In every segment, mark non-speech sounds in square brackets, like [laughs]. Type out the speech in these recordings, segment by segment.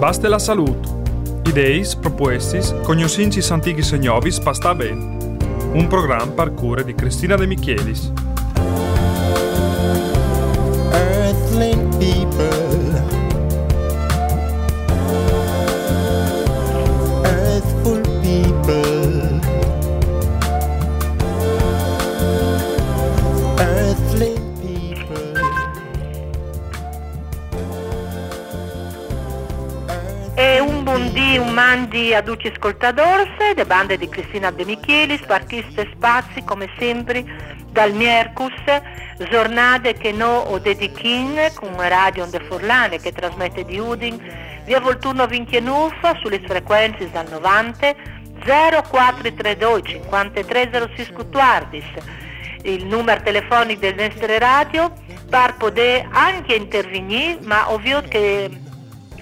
Basta la salute. Ideis, propuestis, cognosincis antichis e novis pasta ben. Un programma per cure di Cristina De Michelis. Un buondì, un mandi a tutti ascoltadores, le bande di Cristina De Michelis, parchiste spazi come sempre dal Miercus, giornate che no o dedichin con Radio Onde Forlane che trasmette di Udin, via Volturno Vinchienuffa sulle frequenze dal 90 0432 5306 Scutuardis, il numero telefonico del nostro radio per poter anche intervenire, ma ovvio che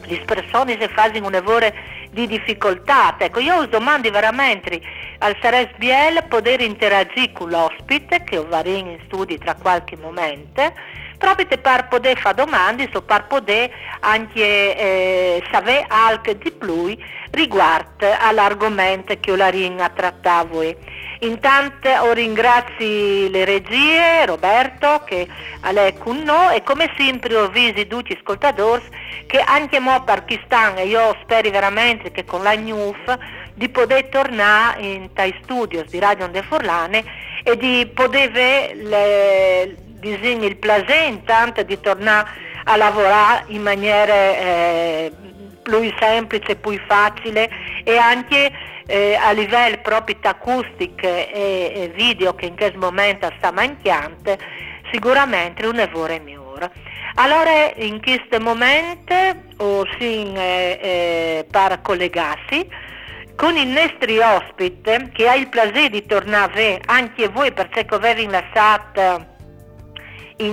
le persone se fanno un lavoro di difficoltà. Ecco, io us domando veramente al Sares Biel poter interagire con l'ospite che varrà in studi tra qualche momento proprio per poter fare domande so per poter anche eh, sapere anche di più riguardo all'argomento che la ring ha trattato. Intanto io ringrazio le regie, Roberto che è lei con noi e come sempre ho visto tutti gli ascoltatori che anche mo Pakistan e io spero veramente che con la NUF di poter tornare in tai studios di Radio Onde Forlane e di poter le- il piacere intanto di tornare a lavorare in maniera eh, più semplice, più facile e anche eh, a livello proprio acustic e, video che in questo momento sta mancando, sicuramente un lavoro migliore. Allora in questo momento o sin eh, eh, per collegarsi con il nostro ospite che ha il piacere di tornare anche voi perché avevi lasciato in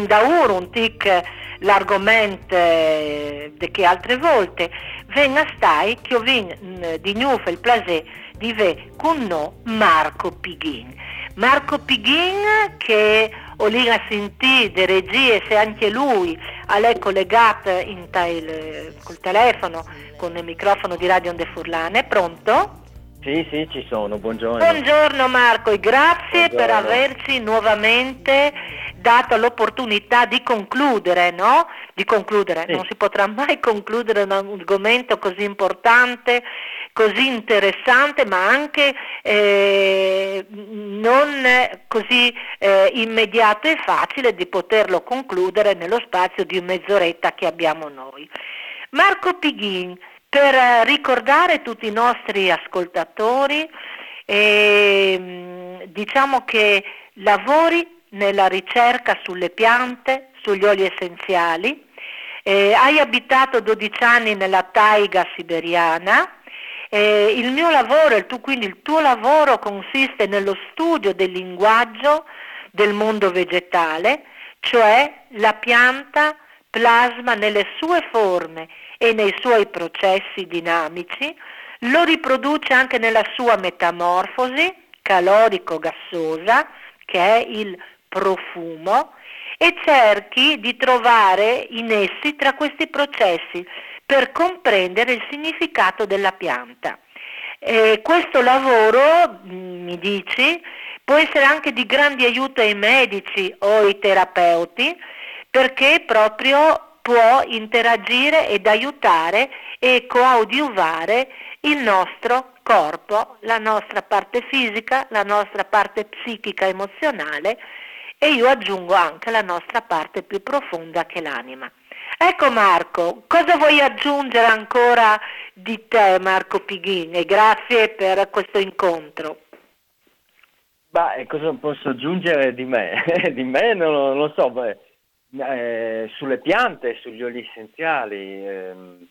daur un tic l'argomento eh, di che altre volte venga stai che ho vin mh, di nuovo il piacere di ve con no Marco Pighin Marco Pighin che ho lì a sentire de regie se anche lui a lei collegato in tel- col telefono con il microfono di Radio Onde Furlane pronto? Sì, sì, ci sono, buongiorno. Buongiorno Marco e grazie per Buongiorno. averci nuovamente dato l'opportunità di concludere, no? Di concludere, Sì. non si potrà mai concludere un argomento così importante, così interessante, ma anche eh, non così eh, immediato e facile di poterlo concludere nello spazio di mezz'oretta che abbiamo noi. Marco Pighin, per eh, ricordare tutti i nostri ascoltatori, ehm, diciamo che lavori nella ricerca sulle piante, sugli oli essenziali, eh, hai abitato 12 anni nella taiga siberiana, eh, il mio lavoro, il tuo- quindi il tuo lavoro consiste nello studio del linguaggio del mondo vegetale, cioè la pianta plasma nelle sue forme e nei suoi processi dinamici, lo riproduce anche nella sua metamorfosi calorico-gassosa, che è il profumo, e cerchi di trovare in essi tra questi processi per comprendere il significato della pianta. Eh, questo lavoro, mh, mi dici, può essere anche di grande aiuto ai medici o ai terapeuti perché proprio può interagire ed aiutare e coadiuvare il nostro corpo, la nostra parte fisica, la nostra parte psichica emozionale e io aggiungo anche la nostra parte più profonda che l'anima. Ecco Marco, cosa vuoi aggiungere ancora di te Marco Pighin e grazie per questo incontro. Ma eh, cosa posso aggiungere di me? [laughs] di me non lo, so, beh, Eh, sulle piante, sugli oli essenziali. ehm,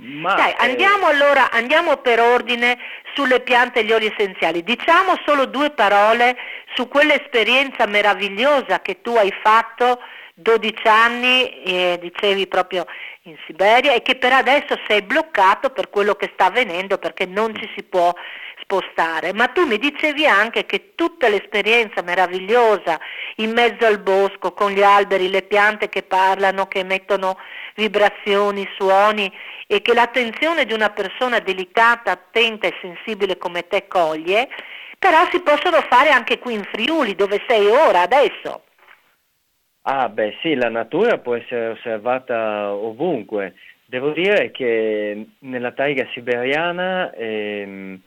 ma, Dai, eh, andiamo allora, andiamo per ordine sulle piante e gli oli essenziali. Diciamo solo due parole su quell'esperienza meravigliosa che tu hai fatto 12 anni, eh, dicevi proprio in Siberia, e che per adesso sei bloccato per quello che sta avvenendo perché non ci si può spostare. Ma tu mi dicevi anche che tutta l'esperienza meravigliosa in mezzo al bosco, con gli alberi, le piante che parlano, che emettono vibrazioni, suoni e che l'attenzione di una persona delicata, attenta e sensibile come te coglie, però si possono fare anche qui in Friuli, dove sei ora, adesso. Ah, beh, sì, la natura può essere osservata ovunque. Devo dire che nella taiga siberiana ehm,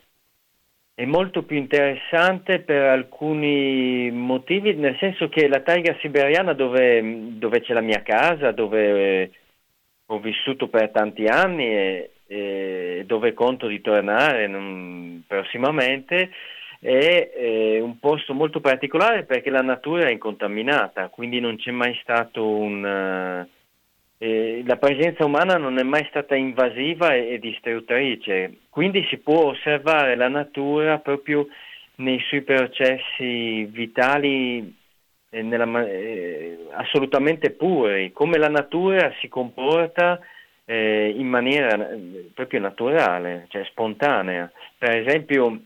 è molto più interessante per alcuni motivi, nel senso che la taiga siberiana dove, dove c'è la mia casa, dove ho vissuto per tanti anni e, e dove conto di tornare non- prossimamente, è eh, un posto molto particolare perché la natura è incontaminata, quindi non c'è mai stato un... eh, la presenza umana non è mai stata invasiva e, e distruttrice, quindi si può osservare la natura proprio nei suoi processi vitali nella eh, assolutamente puri, come la natura si comporta eh, in maniera eh, proprio naturale, cioè spontanea. Per esempio,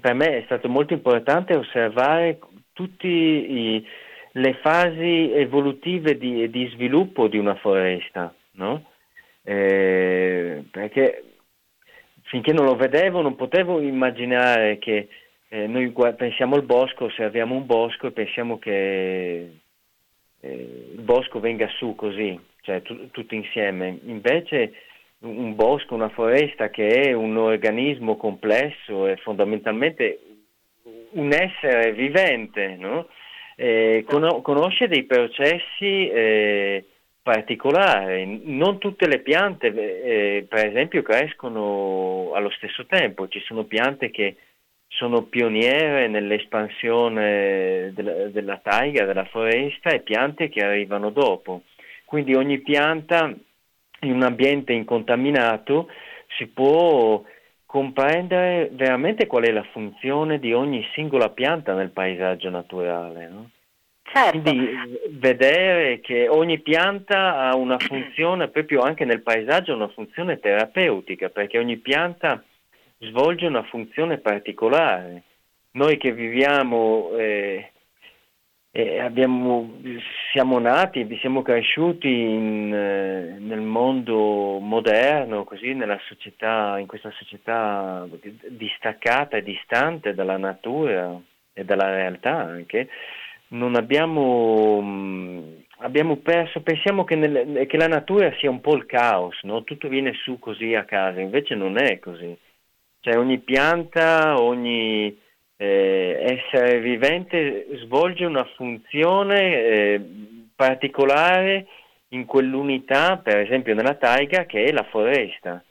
per me è stato molto importante osservare tutte le fasi evolutive di, di sviluppo di una foresta, no? Eh, perché finché non lo vedevo non potevo immaginare che eh, noi pensiamo al bosco, osserviamo un bosco e pensiamo che eh, il bosco venga su così, cioè tu- tutto insieme. Invece un bosco, una foresta che è un organismo complesso è fondamentalmente un essere vivente, no? Eh, cono- conosce dei processi eh, particolari. Non tutte le piante, eh, per esempio, crescono allo stesso tempo. Ci sono piante che sono pioniere nell'espansione della, della taiga, della foresta e piante che arrivano dopo. Quindi ogni pianta in un ambiente incontaminato si può comprendere veramente qual è la funzione di ogni singola pianta nel paesaggio naturale. no? Certo. Quindi vedere che ogni pianta ha una funzione, proprio anche nel paesaggio, una funzione terapeutica, perché ogni pianta svolge una funzione particolare. Noi che viviamo, eh, eh, abbiamo- siamo nati, siamo cresciuti in, eh, nel mondo moderno, così società, in questa società distaccata e distante dalla natura e dalla realtà anche, non abbiamo, mh, abbiamo perso, pensiamo che, nel- che la natura sia un po' il caos, no? tutto viene su così a casa, invece non è così. Cioè ogni pianta, ogni eh, essere vivente svolge una funzione eh, particolare in quell'unità, per esempio nella taiga, che è la foresta.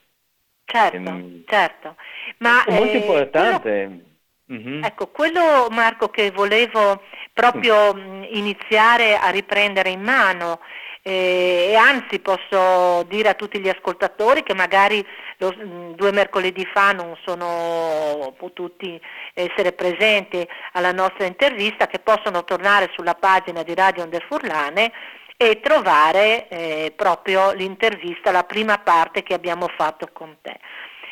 Certo, Ehm, certo. Ma È molto eh, importante. Mhm. Ecco, quello Marco che volevo proprio mh, iniziare a riprendere in mano eh, e anzi posso dire a tutti gli ascoltatori che magari lo- mh, due mercoledì fa non sono potuti essere presenti alla nostra intervista che possono tornare sulla pagina di Radio Onder Furlane e trovare eh, proprio l'intervista, la prima parte che abbiamo fatto con te.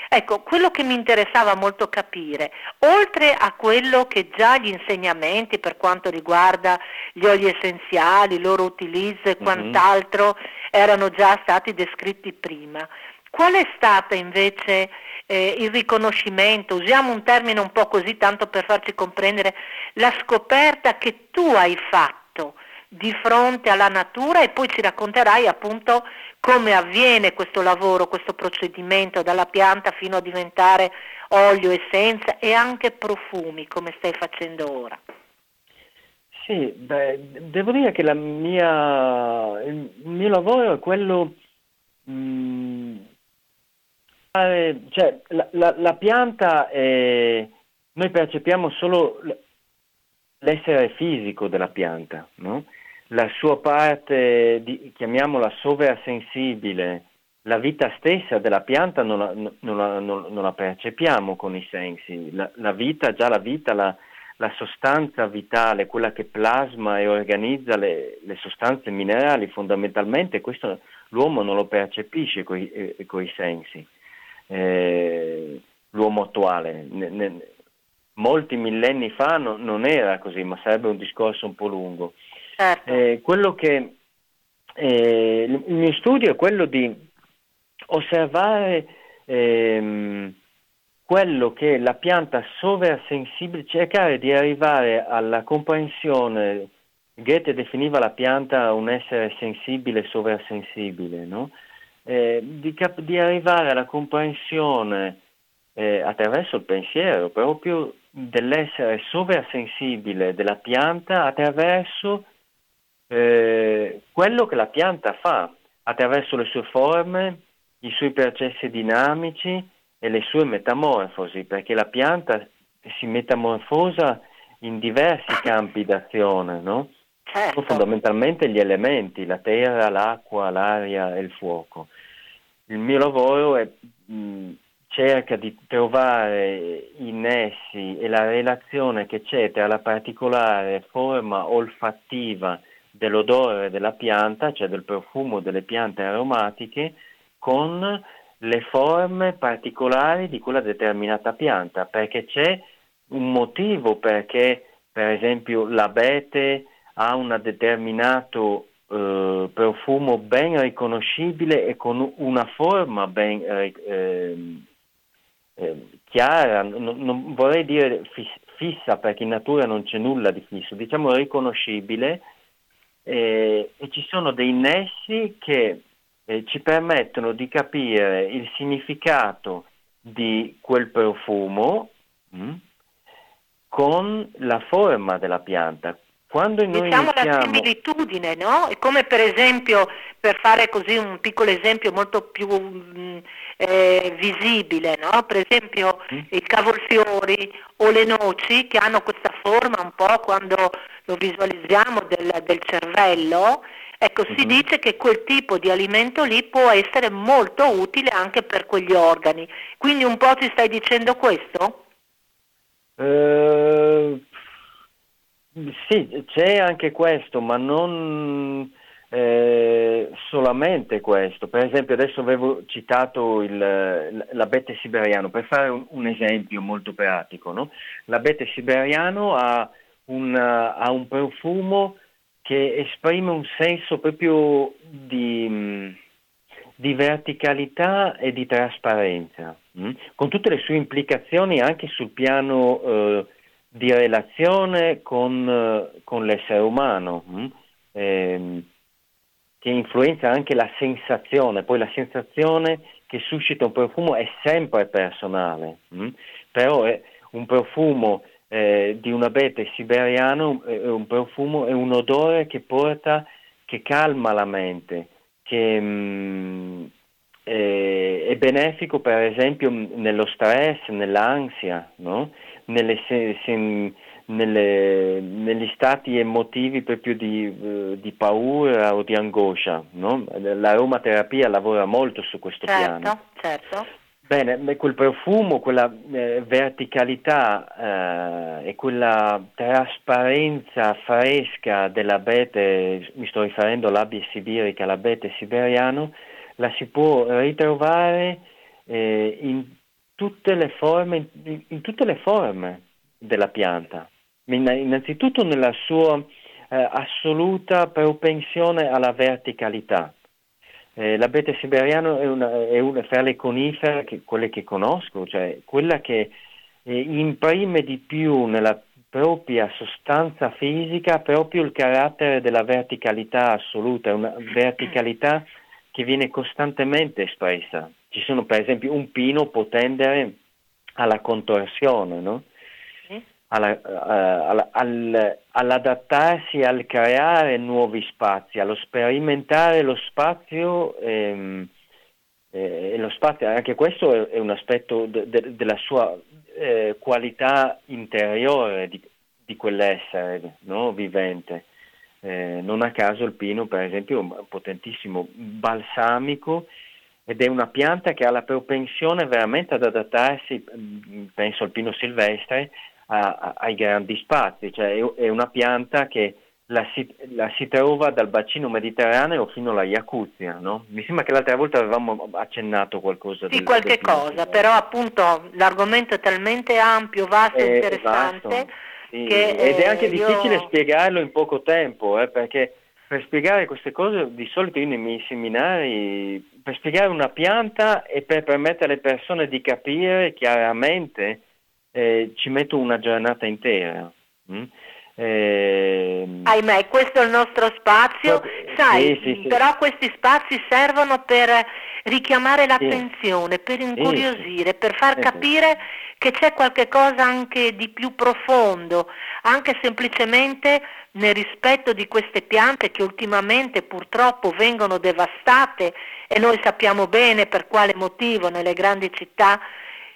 Ecco, quello che mi interessava molto capire, oltre a quello che già gli insegnamenti per quanto riguarda gli oli essenziali, il loro utilizzo e Mhm. quant'altro erano già stati descritti prima, qual è stata invece eh, il riconoscimento, usiamo un termine un po' così tanto per farci comprendere, la scoperta che tu hai fatto di fronte alla natura e poi ci racconterai appunto come avviene questo lavoro, questo procedimento dalla pianta fino a diventare olio, essenza e anche profumi come stai facendo ora. Sì, beh, devo dire che mia, il mio lavoro è quello, mm, fare- cioè la, la- la pianta è, noi percepiamo solo l'essere fisico della pianta, no? la sua parte, di, chiamiamola sovrasensibile, la vita stessa della pianta non la, non la, non la percepiamo con i sensi, la, la, vita, già la vita, la, sostanza vitale, quella che plasma e organizza le, le sostanze minerali, fondamentalmente questo l'uomo non lo percepisce con i eh, sensi, eh, l'uomo attuale. Ne, ne, molti millenni fa no, non era così, ma sarebbe un discorso un po' lungo. Certo. Eh, quello che, eh, il mio studio è quello di osservare ehm, quello che la pianta sovrasensibile, cercare di arrivare alla comprensione, Goethe definiva la pianta un essere sensibile e sovrasensibile, no? Eh, di, cap- di, arrivare alla comprensione eh, attraverso il pensiero proprio dell'essere sovrasensibile della pianta attraverso eh, quello che la pianta fa, attraverso le sue forme, i suoi processi dinamici e le sue metamorfosi, perché la pianta si metamorfosa in diversi campi d'azione, no? Certo. fondamentalmente gli elementi, la terra, l'acqua, l'aria e il fuoco. Il mio lavoro è, mh, cerca di trovare in essi e la relazione che c'è tra la particolare forma olfattiva dell'odore della pianta, cioè del profumo delle piante aromatiche, con le forme particolari di quella determinata pianta, perché c'è un motivo perché, per esempio, l'abete ha un determinato eh, profumo ben riconoscibile e con una forma ben eh, eh, chiara, non, non, vorrei dire fissa perché in natura non c'è nulla di fisso, diciamo riconoscibile eh, e ci sono dei nessi che eh, ci permettono di capire il significato di quel profumo mh, mm, con la forma della pianta. Quando noi diciamo iniziamo... la similitudine, no? È come per esempio, per fare così un piccolo esempio molto più mh, mm, eh, visibile, no? Per esempio mm. i cavolfiori o le noci che hanno questa forma un po' quando lo visualizziamo del, del cervello, Ecco, si uh-huh. dice che quel tipo di alimento lì può essere molto utile anche per quegli organi. Quindi un po' ti stai dicendo questo? Uh, sì, c'è anche questo, ma non eh, solamente questo. Per esempio, adesso avevo citato il, l'abete siberiano, per fare un, un esempio molto pratico. No? L'abete siberiano ha un, ha un profumo che esprime un senso proprio di, di verticalità e di trasparenza, mh? con tutte le sue implicazioni anche sul piano eh, di relazione con, eh, con, l'essere umano, eh, che influenza anche la sensazione, poi la sensazione che suscita un profumo è sempre personale, mh? però è un profumo eh, di un abete siberiano è un profumo, è un odore che porta, che calma la mente, che mh, mm, è, è, benefico per esempio nello stress, nell'ansia, no? Nelle, se, se, nelle, negli stati emotivi proprio di, uh, di, paura o di angoscia. No? L'aromaterapia lavora molto su questo certo, piano. Certo. Bene, quel profumo, quella eh, verticalità eh, e quella trasparenza fresca dell'abete, mi sto riferendo all'abbia sibirica, all'abete siberiano, la si può ritrovare eh, in, tutte forme, in, in, tutte le forme, della pianta. Innanzitutto nella sua eh, assoluta propensione alla verticalità eh, l'abete siberiano è una, è una, fra le conifere, che, quelle che conosco, cioè quella che eh, imprime di più nella propria sostanza fisica proprio il carattere della verticalità assoluta, una verticalità che viene costantemente espressa. Ci sono per esempio un pino può tendere alla contorsione, no? alla, uh, al, all'adattarsi al creare nuovi spazi, allo sperimentare lo spazio, ehm, eh, lo spazio anche questo è, è un aspetto de, de, della sua eh, qualità interiore di, di quell'essere no? vivente. Eh, non a caso il pino, per esempio, è un potentissimo balsamico ed è una pianta che ha la propensione veramente ad adattarsi, mm, penso al pino silvestre, a, a, ai grandi spazi, cioè è, è una pianta che la si, la si, trova dal bacino mediterraneo fino alla Iacuzia, no? Mi sembra che l'altra volta avevamo accennato qualcosa. Sì, del, qualche del cosa, però appunto l'argomento è talmente ampio, vasto e interessante. Vasto. Sì. Che, Ed è anche eh, difficile io... spiegarlo in poco tempo, eh, perché per spiegare queste cose di solito io nei miei seminari, per spiegare una pianta e per permettere alle persone di capire chiaramente, eh, ci metto una giornata intera. Mm? Eh... Ahimè, questo è il nostro spazio, sai, sì, sì, però questi spazi servono per richiamare l'attenzione, per incuriosire, per far capire che c'è qualcosa anche di più profondo, anche semplicemente nel rispetto di queste piante che ultimamente purtroppo vengono devastate e noi sappiamo bene per quale motivo nelle grandi città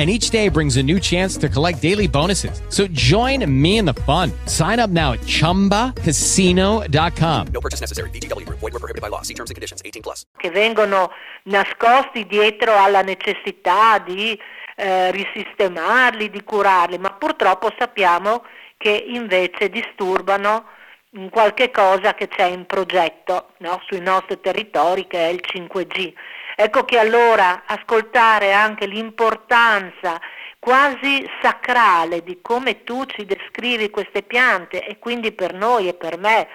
and each day brings a new chance to collect daily bonuses. So join me in the fun. Sign up now at ChumbaCasino.com. No purchase necessary. BGW. Void were prohibited by law. See terms and conditions. 18 plus. Che vengono nascosti dietro alla necessità di eh, risistemarli, di curarli, ma purtroppo sappiamo che invece disturbano qualche cosa che c'è in progetto no? sui nostri territori che è il 5G. Ecco che allora ascoltare anche l'importanza quasi sacrale di come tu ci descrivi queste piante e quindi per noi e per me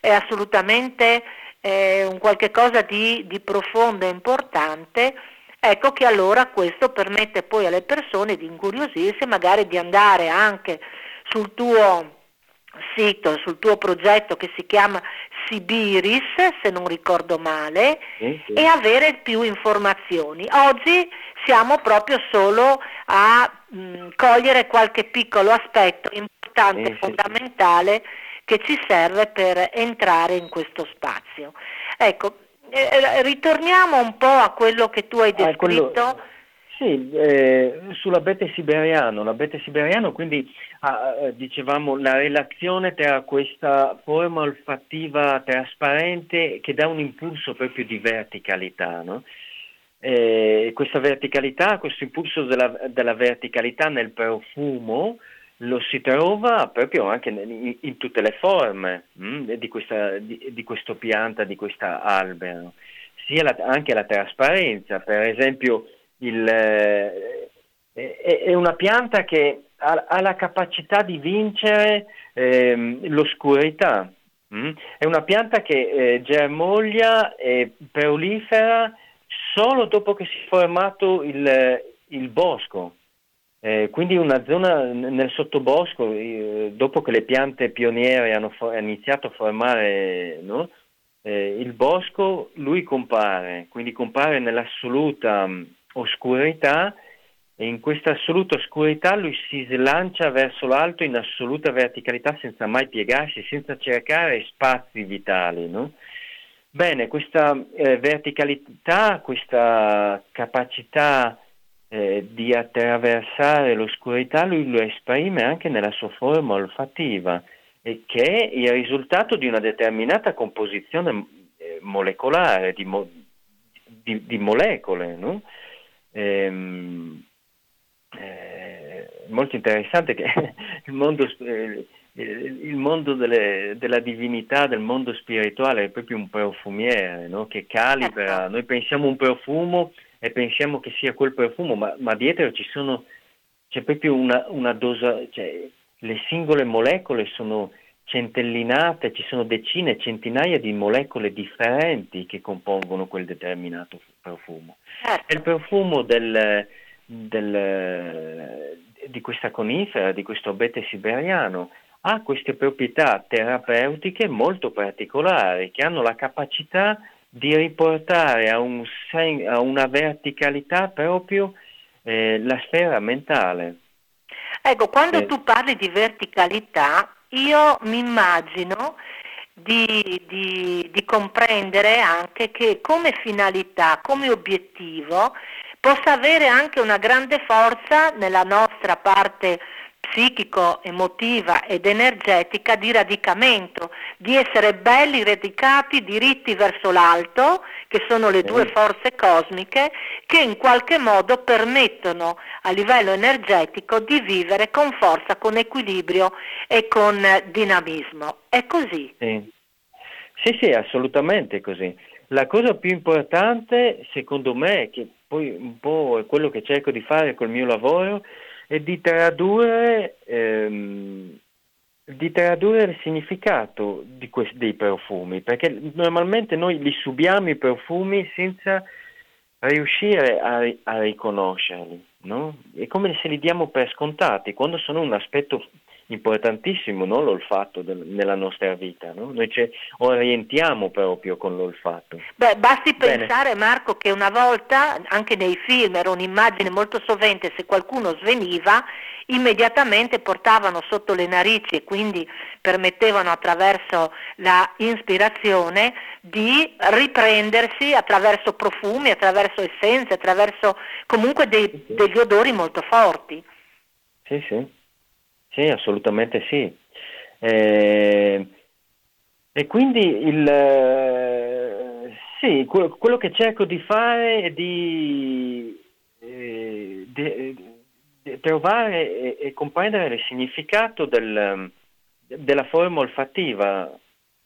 è assolutamente eh, un qualche cosa di, di profondo e importante, ecco che allora questo permette poi alle persone di incuriosirsi, magari di andare anche sul tuo sito, sul tuo progetto che si chiama Sibiris, se non ricordo male, sì, sì. e avere più informazioni. Oggi siamo proprio solo a mh, cogliere qualche piccolo aspetto importante, sì, fondamentale, che ci serve per entrare in questo spazio. Ecco, eh, ritorniamo un po' a quello che tu hai descritto. Ah, quello sì, eh, sull'abete siberiano. L'abete siberiano, quindi ah, dicevamo la relazione tra questa forma olfattiva trasparente che dà un impulso proprio di verticalità, no? eh, questa verticalità, questo impulso della, della, verticalità nel profumo lo si trova proprio anche in, in tutte le forme hm, di, questa, di, di questo pianta, di questa albero, sia la, anche la trasparenza, per esempio il, eh, è una pianta che ha, ha la capacità di vincere eh, l'oscurità. Mm? È una pianta che eh, germoglia e prolifera solo dopo che si è formato il, il bosco. Eh, quindi una zona nel sottobosco, eh, dopo che le piante pioniere hanno, for- iniziato a formare no? eh, il bosco, lui compare, quindi compare nell'assoluta oscurità e in questa assoluta oscurità lui si slancia verso l'alto in assoluta verticalità senza mai piegarsi, senza cercare spazi vitali. No? Bene, questa eh, verticalità, questa capacità eh, di attraversare l'oscurità, lui lo esprime anche nella sua forma olfattiva, e che è il risultato di una determinata composizione eh, molecolare, di, mo- di, di molecole. No? Ehm, eh, molto interessante che [laughs] il mondo, eh, il mondo delle, della divinità, del mondo spirituale è proprio un profumiere no? che calibra, certo. noi pensiamo un profumo e pensiamo che sia quel profumo, ma, ma dietro ci sono, c'è proprio una, una dosa, cioè, le singole molecole sono centellinate, ci sono decine, centinaia di molecole differenti che compongono quel determinato profumo. Certo. Il profumo del, del, di questa conifera, di questo abete siberiano, ha queste proprietà terapeutiche molto particolari che hanno la capacità di riportare a, un sen- a una verticalità proprio eh, la sfera mentale. Ecco, quando Sì. tu parli di verticalità, io mi immagino di, di- di comprendere anche che come finalità, come obiettivo, possa avere anche una grande forza nella nostra parte psichico-emotiva ed energetica di radicamento, di essere belli radicati, diritti verso l'alto, che sono le due forze cosmiche, che in qualche modo permettono a livello energetico di vivere con forza, con equilibrio e con dinamismo. È così. Sì. sì, sì, assolutamente così. La cosa più importante, secondo me, che poi un po' è quello che cerco di fare col mio lavoro, è di tradurre, ehm, di tradurre il significato questi, dei profumi, perché normalmente noi li subiamo i profumi senza riuscire a, a riconoscerli, no? È come se li diamo per scontati, quando sono un aspetto importantissimo, no? l'olfatto del- nella nostra vita, no? Noi ci orientiamo proprio con l'olfatto. Beh, basti Bene. pensare Marco che una volta anche nei film era un'immagine molto sovente se qualcuno sveniva immediatamente portavano sotto le narici e quindi permettevano attraverso la ispirazione di riprendersi attraverso profumi, attraverso essenze, attraverso comunque dei- degli odori molto forti. Sì, sì, sì, assolutamente sì. Eh, e quindi il, eh, sì, que- quello che cerco di fare è di, eh, di- di trovare e, e comprendere il significato del- della forma olfattiva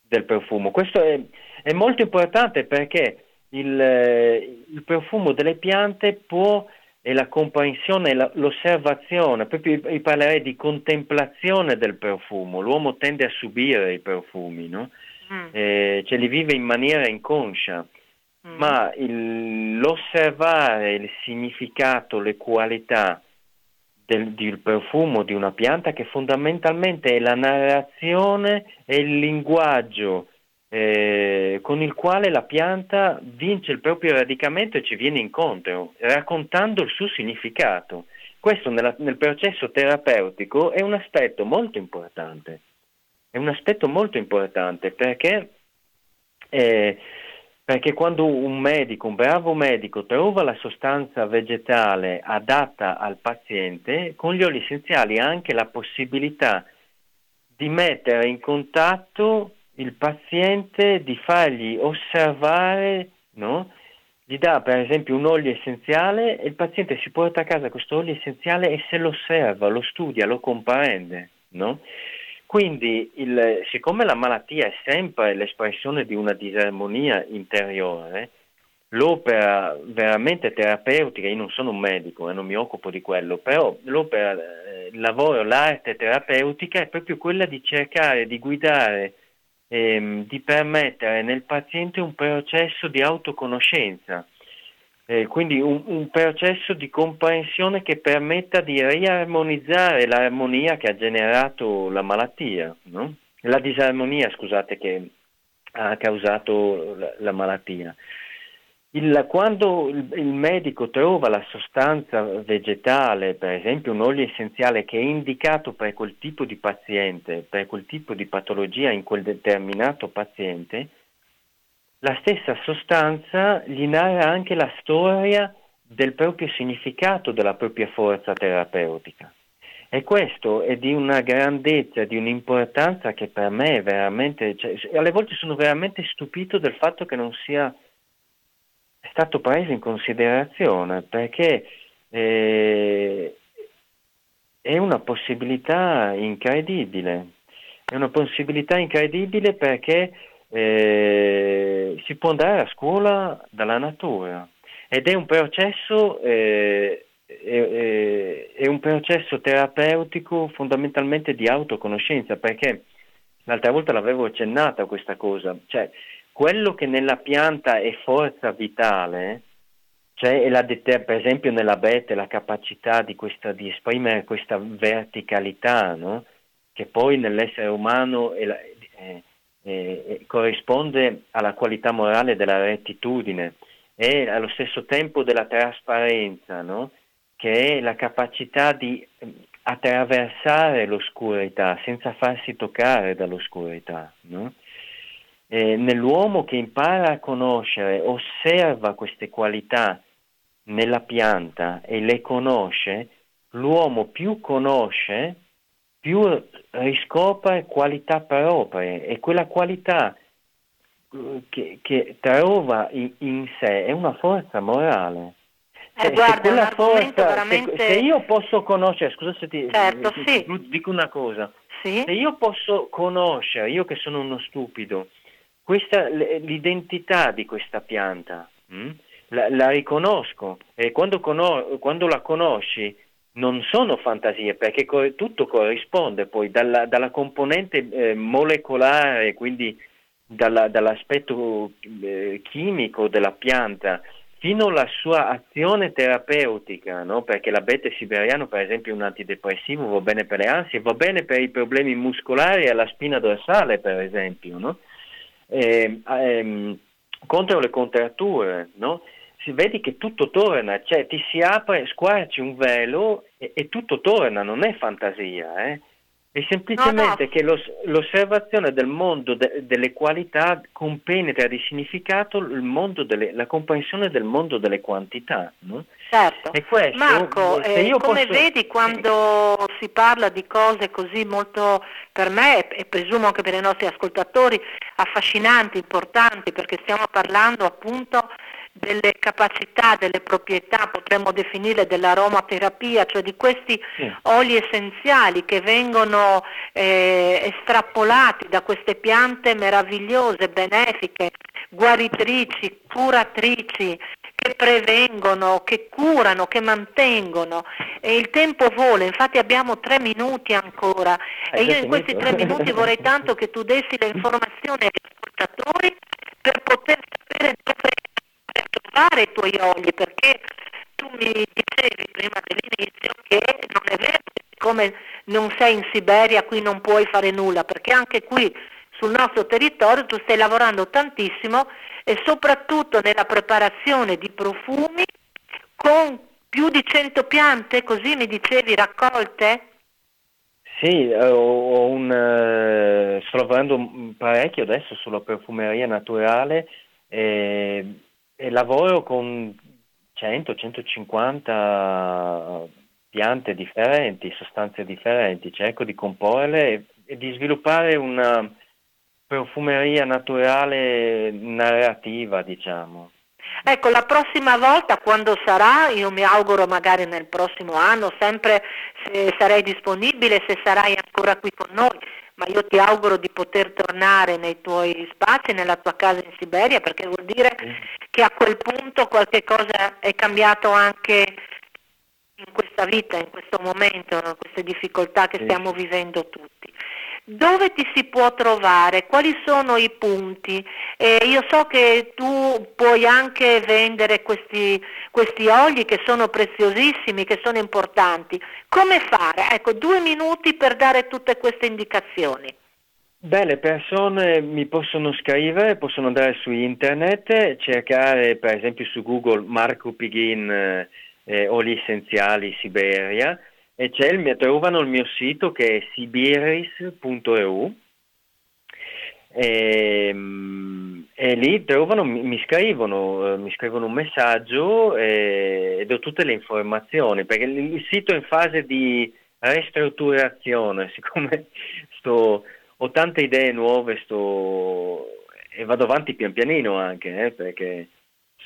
del profumo. Questo è, è molto importante perché il, eh, il profumo delle piante può e la comprensione, e l'osservazione, proprio io- parlerei di contemplazione del profumo. L'uomo tende a subire i profumi, no? Mm, Eh, ce li vive in maniera inconscia, mm. ma il- l'osservare il significato, le qualità del, del profumo di una pianta che fondamentalmente è la narrazione e il linguaggio eh, con il quale la pianta vince il proprio radicamento e ci viene incontro, raccontando il suo significato. Questo nella- nel processo terapeutico è un aspetto molto importante. È un aspetto molto importante perché, eh, perché quando un medico, un bravo medico, trova la sostanza vegetale adatta al paziente, con gli oli essenziali ha anche la possibilità di mettere in contatto il paziente, di fargli osservare, no? Gli dà per esempio un olio essenziale e il paziente si porta a casa questo olio essenziale e se lo osserva, lo studia, lo comprende, no? Quindi, il- siccome la malattia è sempre l'espressione di una disarmonia interiore, l'opera veramente terapeutica, io non sono un medico e non mi occupo di quello, però l'opera, eh, il lavoro, l'arte terapeutica è proprio quella di cercare di guidare, ehm, di permettere nel paziente un processo di autoconoscenza. Eh, quindi un, un processo di comprensione che permetta di riarmonizzare l'armonia che ha generato la malattia, no? la disarmonia, scusate, che ha causato la, la malattia. Il- quando il, il medico trova la sostanza vegetale, per esempio un olio essenziale che è indicato per quel tipo di paziente, per quel tipo di patologia in quel determinato paziente, la stessa sostanza gli narra anche la storia del proprio significato, della propria forza terapeutica. E questo è di una grandezza, di un'importanza che per me è veramente, cioè, alle volte sono veramente stupito del fatto che non sia stato preso in considerazione, perché eh, è una possibilità incredibile, è una possibilità incredibile perché eh, si può andare a scuola dalla natura ed è un processo, eh, è, un processo terapeutico fondamentalmente di autoconoscenza perché l'altra volta l'avevo accennata questa cosa, cioè quello che nella pianta è forza vitale, cioè è deter- per esempio nell'abete la capacità di, questa, di esprimere questa verticalità, no? che poi nell'essere umano è la, è- eh, corrisponde alla qualità morale della rettitudine e allo stesso tempo della trasparenza, no? che è la capacità di eh, attraversare l'oscurità senza farsi toccare dall'oscurità. No? Nell'uomo che impara a conoscere, osserva queste qualità nella pianta e le conosce, l'uomo più conosce, più riscopre qualità proprie e quella qualità eh, che, che trova in, in, sé è una forza morale. Eh, cioè, guarda, forza, veramente... se, se, io posso conoscere, scusa se ti, certo, ti, sì. ti dico una cosa, sì? se io posso conoscere, io che sono uno stupido, questa, l'identità di questa pianta, mh? Hm, la, la, riconosco e quando, cono- quando la conosci non sono fantasie perché co- tutto corrisponde poi dalla, dalla componente eh, molecolare, quindi dalla, dall'aspetto eh, chimico della pianta fino alla sua azione terapeutica, no? perché l'abete siberiano per esempio è un antidepressivo, va bene per le ansie, va bene per i problemi muscolari e alla spina dorsale per esempio, no? E, ehm, contro le contratture, no? si vedi che tutto torna, cioè ti si apre, squarci un velo e, e tutto torna, non è fantasia, eh? È semplicemente no, no. che lo, l'osservazione del mondo de, delle qualità compenetra di significato delle, la comprensione del mondo delle quantità. No? Certo. Questo, Marco, eh, come posso... vedi quando si parla di cose così molto, per me e presumo anche per i nostri ascoltatori, affascinanti, importanti, perché stiamo parlando appunto delle capacità, delle proprietà, potremmo definire dell'aromaterapia, cioè di questi oli essenziali che vengono eh, estrapolati da queste piante meravigliose, benefiche, guaritrici, curatrici, che prevengono, che curano, che mantengono. E il tempo vola, infatti abbiamo tre minuti ancora. E io in questi tre minuti vorrei tanto che tu dessi le informazioni agli ascoltatori per poter sapere dove trovare i tuoi oli, perché tu mi dicevi prima dell'inizio che non è vero che siccome non sei in Siberia qui non puoi fare nulla, perché anche qui sul nostro territorio tu stai lavorando tantissimo e soprattutto nella preparazione di profumi con più di 100 piante, così mi dicevi, raccolte? Sì, ho un, uh, sto lavorando parecchio adesso sulla profumeria naturale e e lavoro con 100-150 piante differenti, sostanze differenti, cerco di comporle e, e di sviluppare una profumeria naturale narrativa, diciamo. Ecco, la prossima volta quando sarà, io mi auguro magari nel prossimo anno, sempre se sarai disponibile, se sarai ancora qui con noi, ma io ti auguro di poter tornare nei tuoi spazi, nella tua casa in Siberia, perché vuol dire che a quel punto qualche cosa è cambiato anche in questa vita, in questo momento, in queste difficoltà che stiamo vivendo tutti dove ti si può trovare, quali sono i punti. Eh, io so che tu puoi anche vendere questi, questi oli che sono preziosissimi, che sono importanti. Come fare? Ecco, due minuti per dare tutte queste indicazioni. Beh, le persone mi possono scrivere, possono andare su internet, cercare per esempio su Google Marco Pighin eh, oli essenziali Siberia e c'è il trovano il mio sito che è sibiris.eu e, ehm, e, lì trovano, mi, scrivono, eh, mi scrivono un messaggio e, e, do tutte le informazioni perché il, il sito è in fase di ristrutturazione [laughs] siccome sto, ho tante idee nuove sto, e vado avanti pian pianino anche eh, perché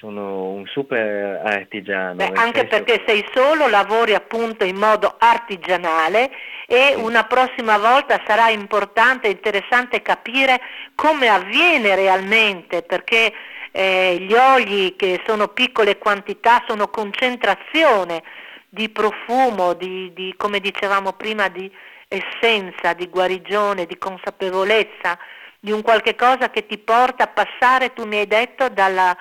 sono un super artigiano. Beh, anche perché sei solo, lavori appunto in modo artigianale e sì. una prossima volta sarà importante e interessante capire come avviene realmente, perché eh, gli oli che sono piccole quantità sono concentrazione di profumo, di, di, come dicevamo prima, di essenza, di guarigione, di consapevolezza, di un qualche cosa che ti porta a passare, tu mi hai detto, dalla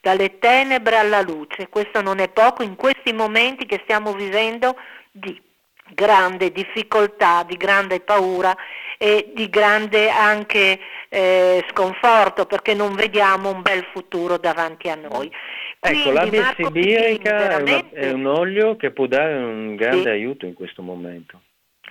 dalle tenebre alla luce. Questo non è poco in questi momenti che stiamo vivendo di grande difficoltà, di grande paura e di grande anche eh, sconforto perché non vediamo un bel futuro davanti a noi. Ecco, Quindi, l'abbia Marco sibirica una- veramente- è un olio che può dare un grande Sì. aiuto in questo momento.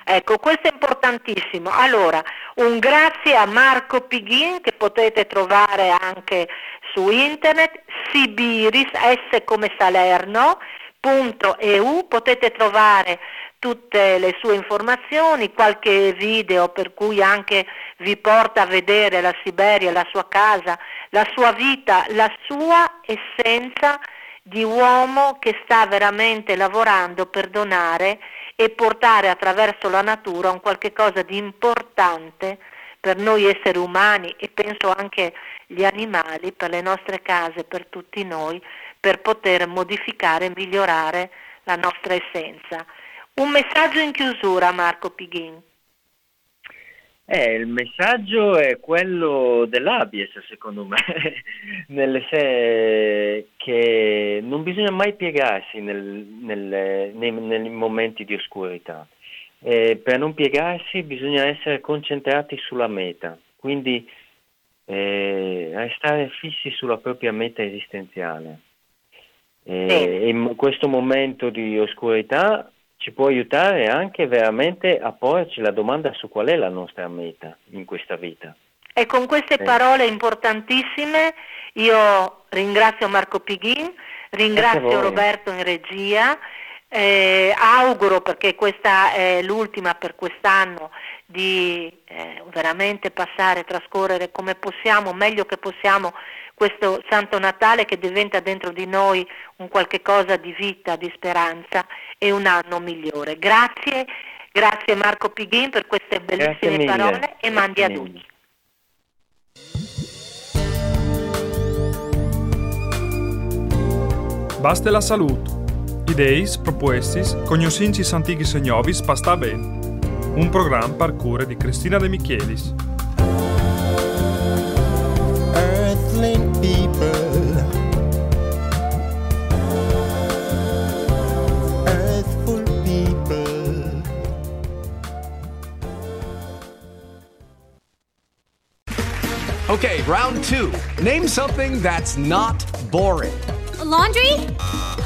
Ecco, questo è importantissimo. Allora, un grazie a Marco Pighin che potete trovare anche su internet, Sibiris, S come Salerno, punto EU, potete trovare tutte le sue informazioni, qualche video per cui anche vi porta a vedere la Siberia, la sua casa, la sua vita, la sua essenza di uomo che sta veramente lavorando per donare e portare attraverso la natura un qualche cosa di importante per noi esseri umani e penso anche gli animali, per le nostre case, per tutti noi, per poter modificare e migliorare la nostra essenza. Un messaggio in chiusura, Marco Pighin. Eh, il messaggio è quello dell'Abies, secondo me, [laughs] nelle se- che non bisogna mai piegarsi nel- nel- nei, nei momenti di oscurità. Eh, per non piegarsi bisogna essere concentrati sulla meta, quindi eh, restare fissi sulla propria meta esistenziale. Eh, in questo momento di oscurità ci può aiutare anche veramente a porci la domanda su qual è la nostra meta in questa vita. E con queste Sì. parole importantissime io ringrazio Marco Pighin, ringrazio. Roberto in regia, eh, auguro perché questa è l'ultima per quest'anno di eh, veramente passare, trascorrere come possiamo, meglio che possiamo questo Santo Natale che diventa dentro di noi un qualche cosa di vita, di speranza e un anno migliore. Grazie, grazie Marco Pighin per queste bellissime parole e mandi a Grazie tutti. Basta la salute. Ideis, propuestis, cognosincis antiquis e novis pasta ben. Un programma par cure di Cristina De Michelis. Earthling people. Earthful people. Okay, round two. Name something that's not boring. A laundry?